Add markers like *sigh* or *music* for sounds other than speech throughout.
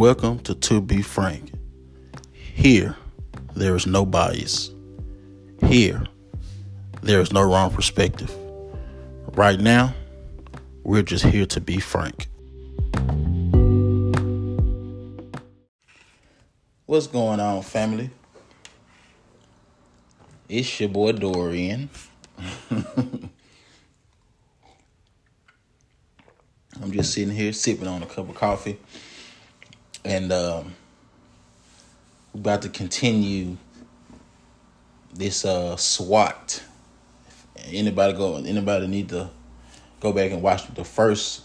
Welcome to To Be Frank. Here, there is no bias. Here, there is no wrong perspective. Right now, we're just here to be frank. What's going on, family? It's your boy Dorian. *laughs* I'm just sitting here sipping on a cup of coffee and um, we're about to continue this uh, SWAT. Anybody go? Anybody need to go back and watch the first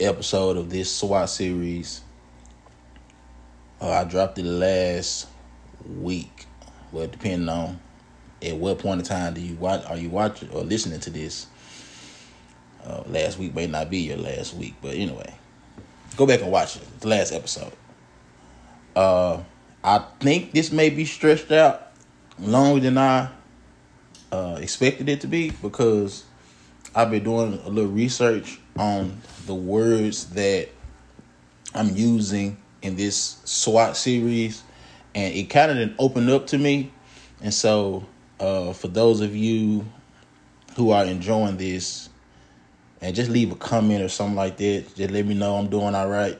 episode of this SWAT series? Uh, I dropped it last week. Well, depending on at what point in time do you watch? Are you watching or listening to this? Uh, last week may not be your last week, but anyway. Go back and watch it. The last episode. Uh, I think this may be stretched out longer than I uh, expected it to be because I've been doing a little research on the words that I'm using in this SWAT series, and it kind of didn't open up to me. And so, uh, for those of you who are enjoying this, and just leave a comment or something like that. Just let me know I'm doing all right.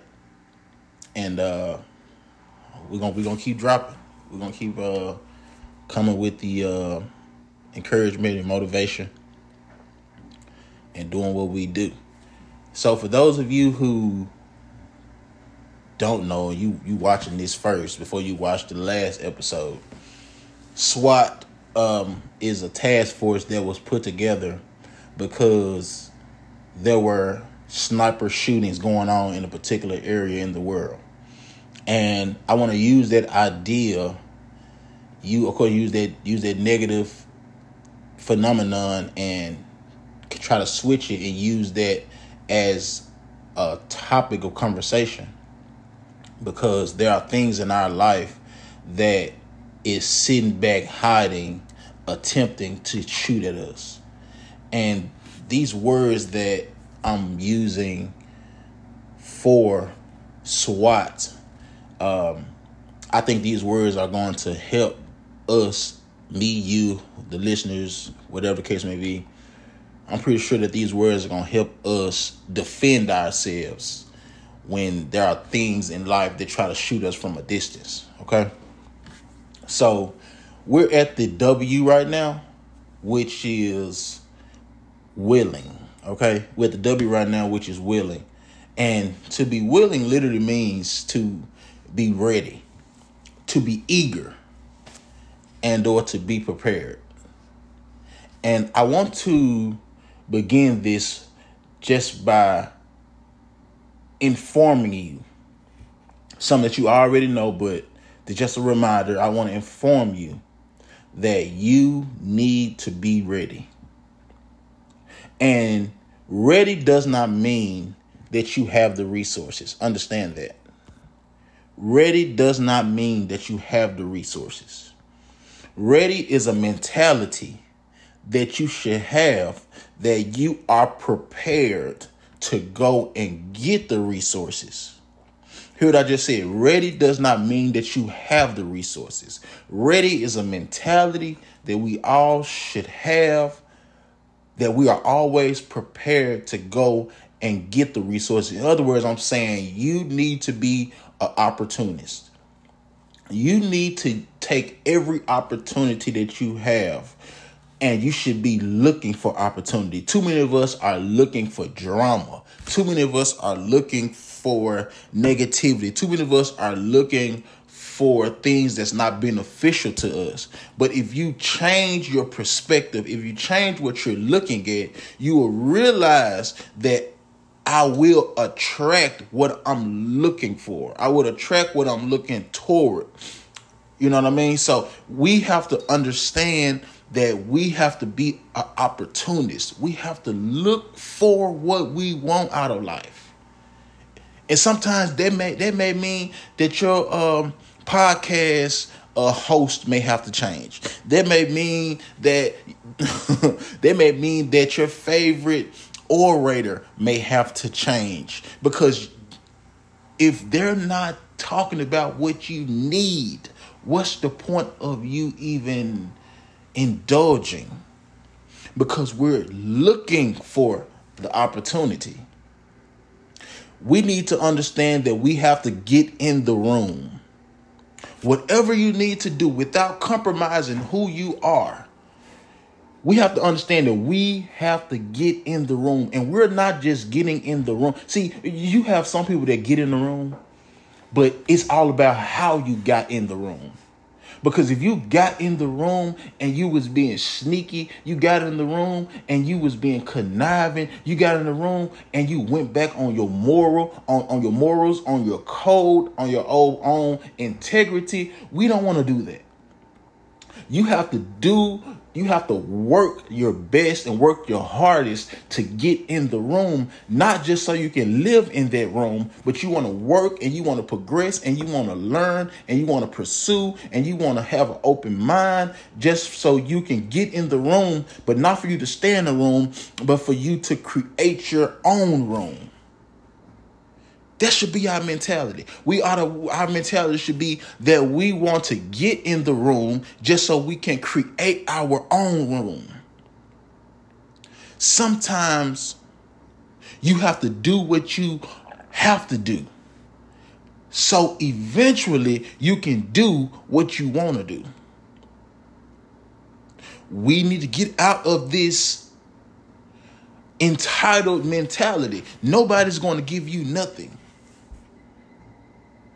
And uh we're gonna we're gonna keep dropping. We're gonna keep uh coming with the uh encouragement and motivation and doing what we do. So for those of you who don't know, you you watching this first before you watch the last episode. SWAT um, is a task force that was put together because there were sniper shootings going on in a particular area in the world. And I want to use that idea, you of course use that use that negative phenomenon and try to switch it and use that as a topic of conversation because there are things in our life that is sitting back hiding attempting to shoot at us and these words that I'm using for SWAT, um, I think these words are going to help us, me, you, the listeners, whatever the case may be. I'm pretty sure that these words are going to help us defend ourselves when there are things in life that try to shoot us from a distance. Okay. So we're at the W right now, which is willing. Okay, with the W right now, which is willing, and to be willing literally means to be ready, to be eager, and or to be prepared. And I want to begin this just by informing you something that you already know, but just a reminder, I want to inform you that you need to be ready. And ready does not mean that you have the resources. Understand that. Ready does not mean that you have the resources. Ready is a mentality that you should have that you are prepared to go and get the resources. Hear what I just said. Ready does not mean that you have the resources. Ready is a mentality that we all should have that we are always prepared to go and get the resources. In other words, I'm saying you need to be an opportunist. You need to take every opportunity that you have and you should be looking for opportunity. Too many of us are looking for drama. Too many of us are looking for negativity. Too many of us are looking for things that's not beneficial to us. But if you change your perspective, if you change what you're looking at, you will realize that I will attract what I'm looking for. I will attract what I'm looking toward. You know what I mean? So we have to understand that we have to be an opportunist. We have to look for what we want out of life. And sometimes that may that may mean that your um podcast a host may have to change. That may mean that *laughs* that may mean that your favorite orator may have to change because if they're not talking about what you need, what's the point of you even indulging? Because we're looking for the opportunity. We need to understand that we have to get in the room. Whatever you need to do without compromising who you are, we have to understand that we have to get in the room and we're not just getting in the room. See, you have some people that get in the room, but it's all about how you got in the room. Because if you got in the room and you was being sneaky, you got in the room and you was being conniving, you got in the room and you went back on your moral, on, on your morals, on your code, on your own, own integrity. We don't want to do that. You have to do you have to work your best and work your hardest to get in the room, not just so you can live in that room, but you want to work and you want to progress and you want to learn and you want to pursue and you want to have an open mind just so you can get in the room, but not for you to stay in the room, but for you to create your own room. That should be our mentality. We ought to, our mentality should be that we want to get in the room just so we can create our own room. Sometimes you have to do what you have to do. So eventually you can do what you want to do. We need to get out of this entitled mentality. Nobody's going to give you nothing.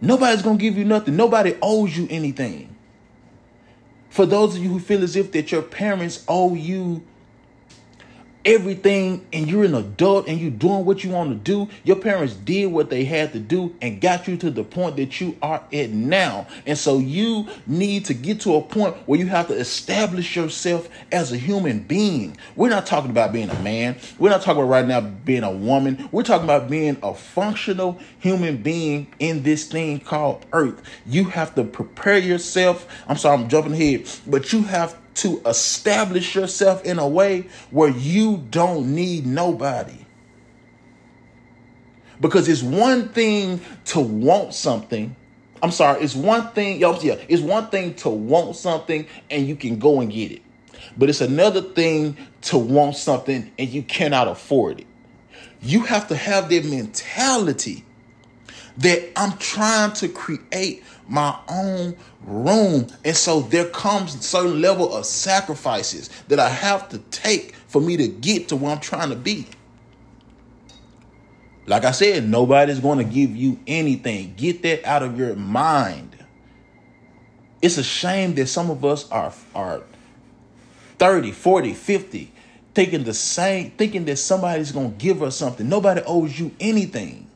Nobody's going to give you nothing. Nobody owes you anything. For those of you who feel as if that your parents owe you everything and you're an adult and you're doing what you want to do. Your parents did what they had to do and got you to the point that you are at now. And so you need to get to a point where you have to establish yourself as a human being. We're not talking about being a man. We're not talking about right now being a woman. We're talking about being a functional human being in this thing called earth. You have to prepare yourself. I'm sorry, I'm jumping ahead, but you have to establish yourself in a way where you don't need nobody. Because it's one thing to want something. I'm sorry, it's one thing, yeah, it's one thing to want something and you can go and get it. But it's another thing to want something and you cannot afford it. You have to have that mentality that I'm trying to create my own room. And so there comes a certain level of sacrifices that I have to take for me to get to where I'm trying to be. Like I said, nobody's going to give you anything. Get that out of your mind. It's a shame that some of us are are 30, 40, 50 thinking the same thinking that somebody's going to give us something. Nobody owes you anything.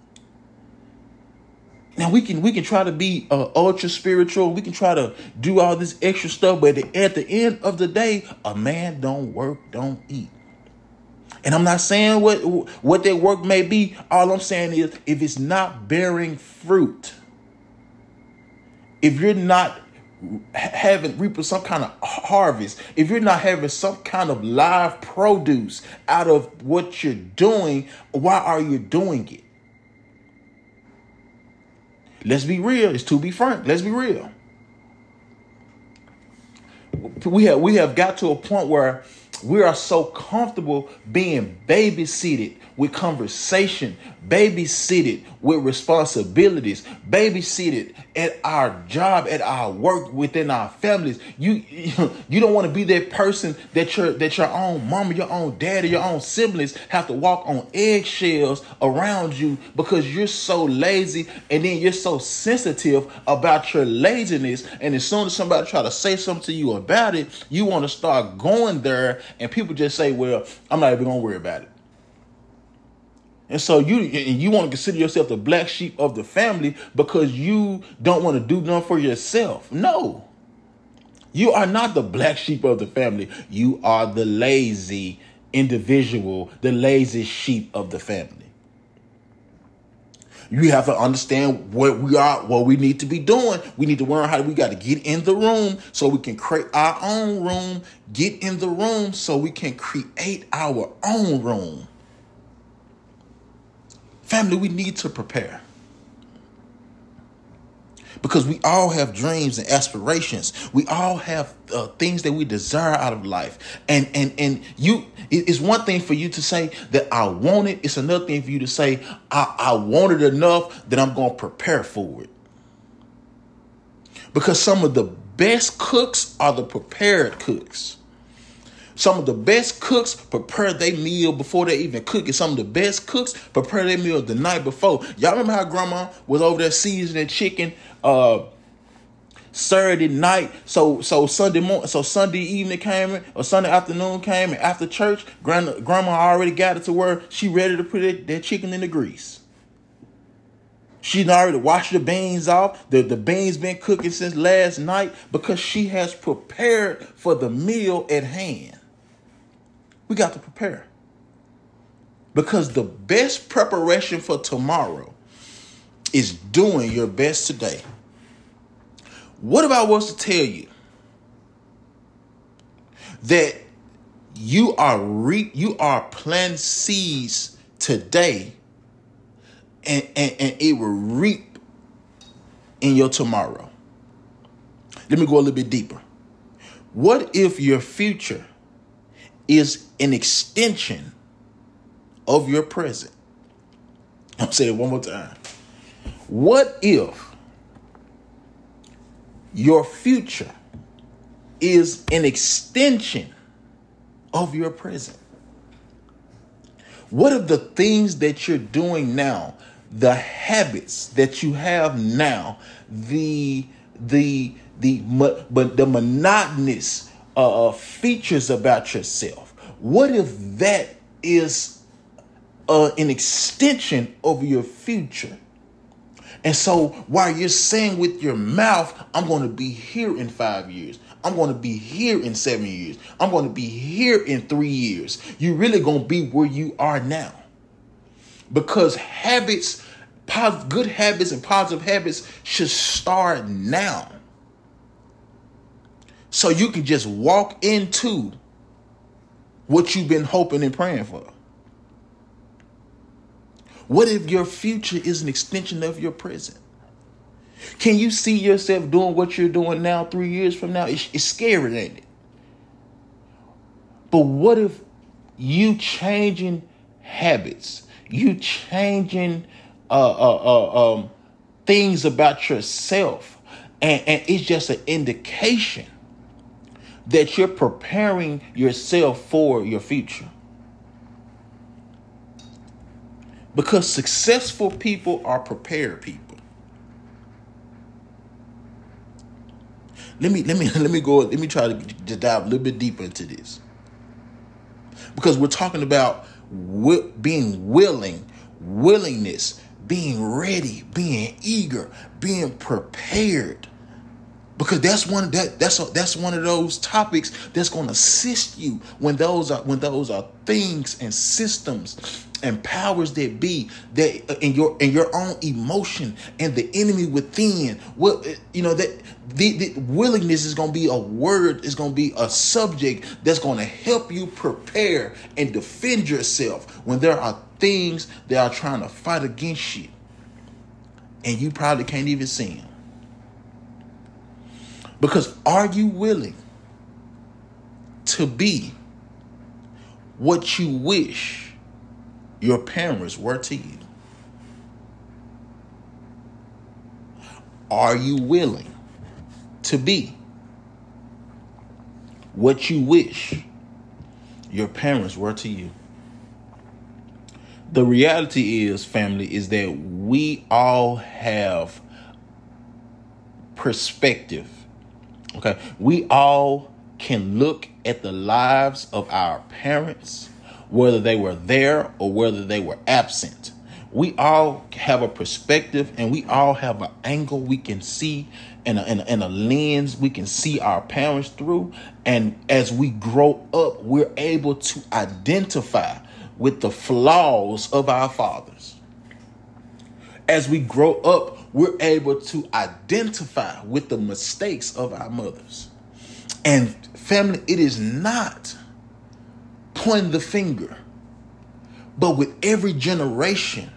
Now we can we can try to be uh, ultra spiritual. We can try to do all this extra stuff, but at the end of the day, a man don't work, don't eat. And I'm not saying what what that work may be. All I'm saying is if it's not bearing fruit, if you're not having reaping some kind of harvest, if you're not having some kind of live produce out of what you're doing, why are you doing it? Let's be real. It's to be frank. Let's be real. We have we have got to a point where we are so comfortable being babysitted with conversation, babysitted with responsibilities, babysitted at our job, at our work, within our families. You *laughs* you don't want to be that person that your that your own mama, your own daddy, your own siblings have to walk on eggshells around you because you're so lazy and then you're so sensitive about your laziness. And as soon as somebody try to say something to you about it, you want to start going there and people just say, Well, I'm not even gonna worry about it. And so you you want to consider yourself the black sheep of the family because you don't want to do nothing for yourself. No. You are not the black sheep of the family. You are the lazy individual, the lazy sheep of the family. You have to understand what we are, what we need to be doing. We need to learn how we got to get in the room so we can create our own room, get in the room so we can create our own room. Family, we need to prepare. because we all have dreams and aspirations. We all have uh, things that we desire out of life. And and and you it's one thing for you to say that i want it. It's another thing for you to say i, I want it enough that i'm going to prepare for it. Because some of the best cooks are the prepared cooks some of the best cooks prepare their meal before they even cook it. Some of the best cooks prepare their meal the night before. Y'all remember how grandma was over there seasoning chicken uh Saturday night. So so Sunday morning, so Sunday evening came or Sunday afternoon came, and after church, grandma, grandma already got it to where she ready to put it, that chicken in the grease. She's already washed the beans off. The, the beans been cooking since last night because she has prepared for the meal at hand. We got to prepare. Because the best preparation for tomorrow is doing your best today. What if I what's to tell you that you are re- you are planting seeds today and, and, and it will reap in your tomorrow. Let me go a little bit deeper. What if your future is an extension of your present. I'm saying it one more time. What if your future is an extension of your present? What if the things that you're doing now, the habits that you have now, the the the but the monotonous uh, uh, features about yourself. What if that is uh, an extension of your future? And so while you're saying with your mouth, I'm going to be here in five years, I'm going to be here in seven years, I'm going to be here in three years, you're really going to be where you are now. Because habits, good habits and positive habits should start now so you can just walk into what you've been hoping and praying for. What if your future is an extension of your present? Can you see yourself doing what you're doing now three years from now? It's, it's scary, ain't it? But what if you changing habits, you changing uh, uh, uh, um, things about yourself, and, and it's just an indication that you're preparing yourself for your future. Because successful people are prepared people. Let me let me *laughs* let me go let me try to, to dive a little bit deeper into this. Because we're talking about wi- being willing, willingness, being ready, being eager, being prepared because that's one that that's a, that's one of those topics that's going to assist you when those are when those are things and systems and powers that be that uh, in your in your own emotion and the enemy within. Well uh, you know that the, the willingness is going to be a word is going to be a subject that's going to help you prepare and defend yourself when there are things that are trying to fight against you and you probably can't even see them because are you willing to be what you wish your parents were to you? Are you willing to be what you wish your parents were to you? The reality is, family, is that we all have perspective Okay. We all can look at the lives of our parents, whether they were there or whether they were absent. We all have a perspective and we all have an angle we can see and a, and, a, and a lens we can see our parents through. And as we grow up, we're able to identify with the flaws of our fathers. As we grow up, we're able to identify with the mistakes of our mothers. And family, it is not pointing the finger, but with every generation,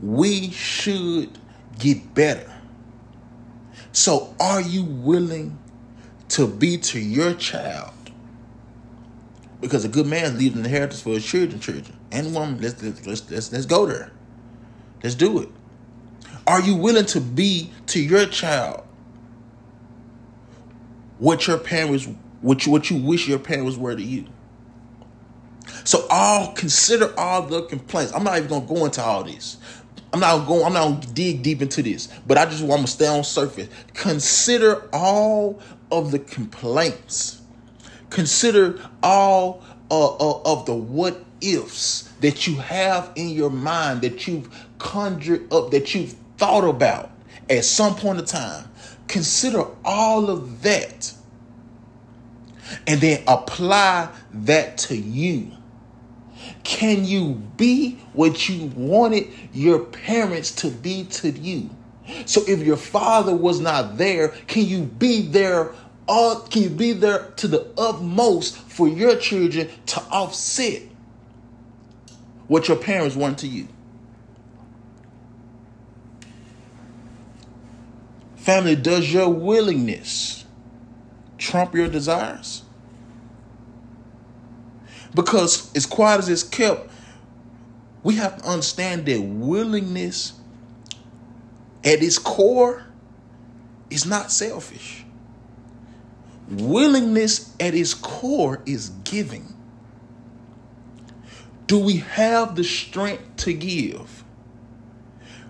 we should get better. So, are you willing to be to your child? Because a good man leaves an inheritance for his children, children and woman. Let's let's let's let's, let's go there. Let's do it. Are you willing to be to your child what your parents what you, what you wish your parents were to you? So all consider all the complaints. I'm not even gonna go into all this. I'm not going. I'm not to dig deep into this, but I just want to stay on surface. Consider all of the complaints. Consider all uh, uh, of the what ifs that you have in your mind that you've conjured up, that you've thought about at some point in time. Consider all of that, and then apply that to you. Can you be what you wanted your parents to be to you? So if your father was not there, can you be there uh, can you be there to the utmost for your children to offset what your parents want to you? Family, does your willingness trump your desires? Because as quiet as it's kept, we have to understand that willingness at its core is not selfish. Willingness at its core is giving. Do we have the strength to give?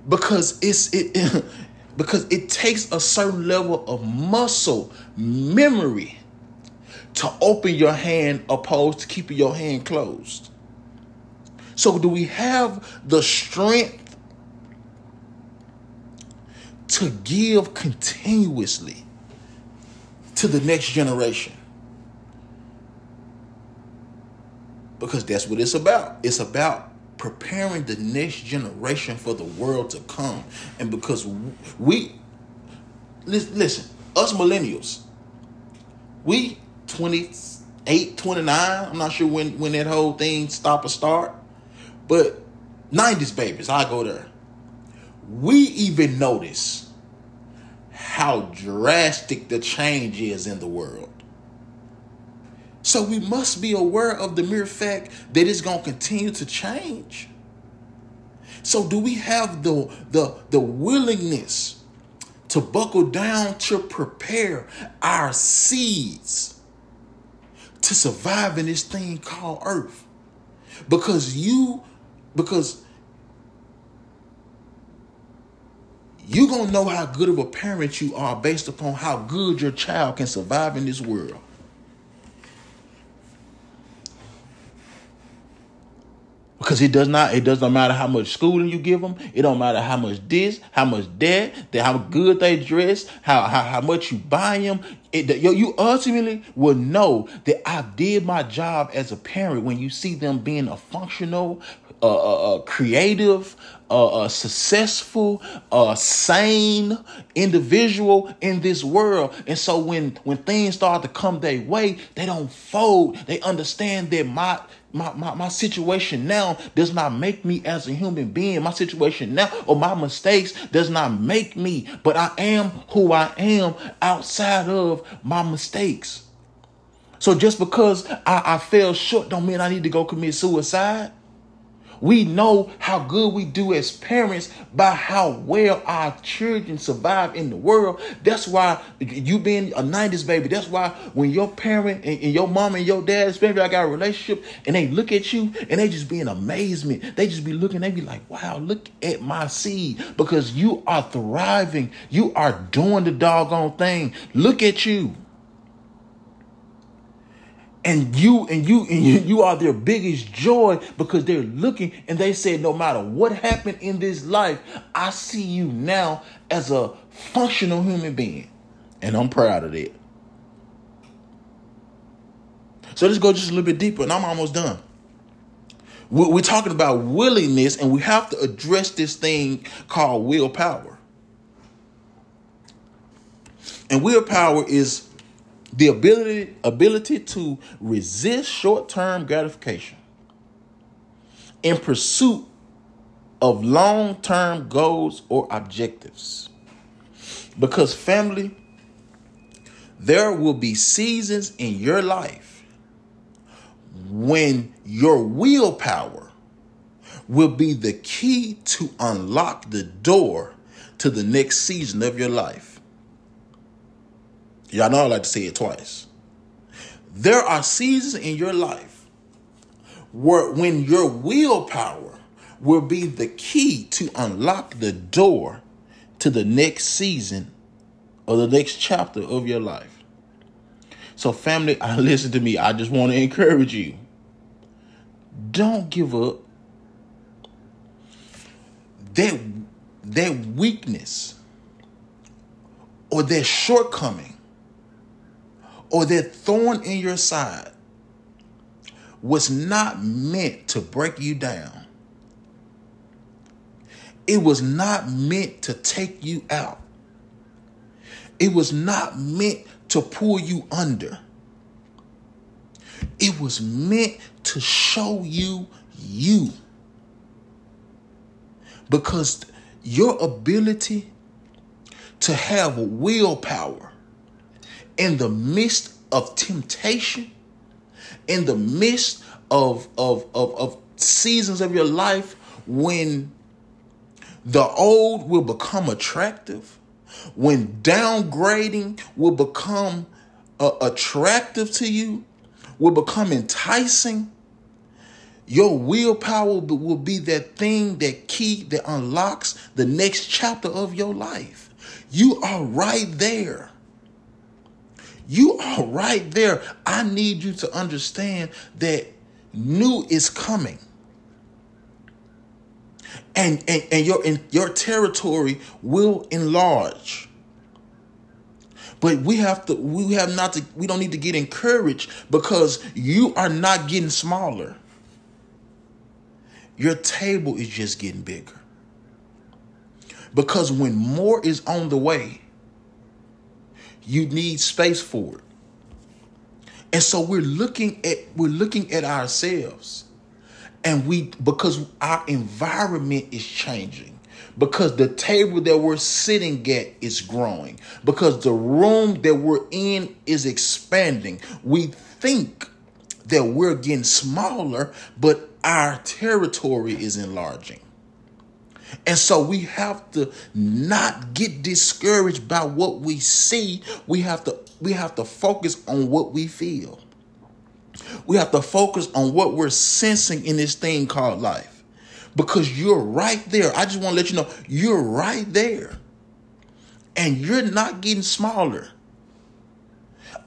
Because it's it *laughs* because it takes a certain level of muscle memory to open your hand opposed to keeping your hand closed. So, do we have the strength to give continuously to the next generation? Because that's what it's about. It's about preparing the next generation for the world to come. And because we, listen, us millennials, we 28, 29. I'm not sure when, when that whole thing stop or start. But 90s babies, I go there. We even notice how drastic the change is in the world. So we must be aware of the mere fact that it's going to continue to change. So do we have the the the willingness to buckle down to prepare our seeds to survive in this thing called earth. Because you, because you're gonna know how good of a parent you are based upon how good your child can survive in this world. Because it does not, it does not matter how much schooling you give them. It don't matter how much this, how much that, how good they dress, how how, how much you buy them. It, you, ultimately will know that I did my job as a parent when you see them being a functional, uh, uh, uh creative, uh, uh, successful, uh, sane individual in this world. And so when when things start to come their way, they don't fold. They understand that my my, my, my situation now does not make me as a human being. My situation now or my mistakes does not make me, but I am who I am outside of my mistakes. So just because I, I fell short don't mean I need to go commit suicide. We know how good we do as parents by how well our children survive in the world. That's why you being a 90s baby, that's why when your parent and, and your mom and your dad, especially I got a relationship, and they look at you and they just be in amazement. They just be looking, they be like, wow, look at my seed. Because you are thriving. You are doing the doggone thing. Look at you and you and you and you, you are their biggest joy because they're looking and they said no matter what happened in this life i see you now as a functional human being. And i'm proud of that. So let's go just a little bit deeper and i'm almost done. We're talking about willingness and we have to address this thing called willpower. And willpower is the ability ability to resist short-term gratification in pursuit of long-term goals or objectives Because family, there will be seasons in your life when your willpower will be the key to unlock the door to the next season of your life. Y'all know I like to say it twice. There are seasons in your life where when your willpower will be the key to unlock the door to the next season or the next chapter of your life. So, family, I *laughs* listen to me. I just want to encourage you. Don't give up. That that weakness or that shortcoming or that thorn in your side was not meant to break you down. It was not meant to take you out. It was not meant to pull you under. It was meant to show you you. Because your ability to have willpower in the midst of temptation, in the midst of, of, of, of seasons of your life when the old will become attractive, when downgrading will become uh, attractive to you, will become enticing, your willpower will be that thing, that key that unlocks the next chapter of your life. You are right there. You are right there. I need you to understand that new is coming. And, and, and your, and your territory will enlarge. But we have to, we have not to, we don't need to get encouraged because you are not getting smaller. Your table is just getting bigger. Because when more is on the way, you need space for it. And so we're looking at we're looking at ourselves. And we because our environment is changing. Because the table that we're sitting at is growing. Because the room that we're in is expanding. We think that we're getting smaller, but our territory is enlarging. And so we have to not get discouraged by what we see. We have to we have to focus on what we feel. We have to focus on what we're sensing in this thing called life. Because you're right there. I just want to let you know you're right there. And you're not getting smaller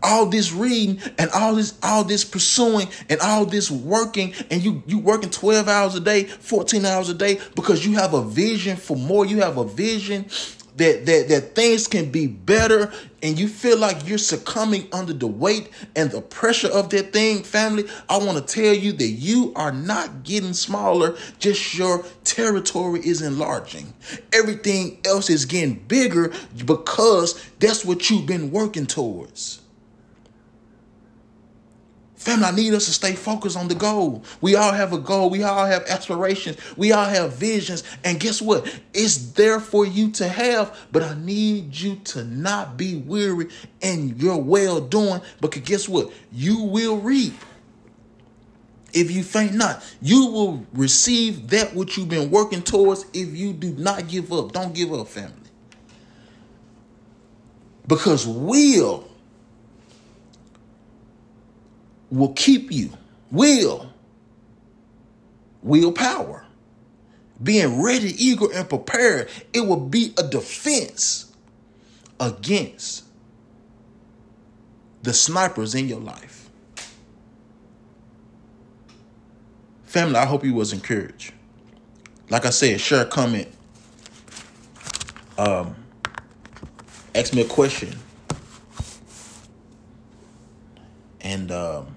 all this reading and all this all this pursuing and all this working and you you working 12 hours a day 14 hours a day because you have a vision for more. You have a vision that that that things can be better and you feel like you're succumbing under the weight and the pressure of that thing. Family i want to tell you that you are not getting smaller just your territory is enlarging. Everything else is getting bigger because that's what you've been working towards Family, I need us to stay focused on the goal. We all have a goal. We all have aspirations. We all have visions. And guess what? It's there for you to have, but I need you to not be weary in your well doing. Because guess what? You will reap. If you faint not, you will receive that which you've been working towards if you do not give up. Don't give up, family. Because will will keep you. Will. Willpower. Being ready, eager, and prepared. It will be a defense against the snipers in your life. Family, I hope you was encouraged. Like I said, share, comment, um, ask me a question. And um,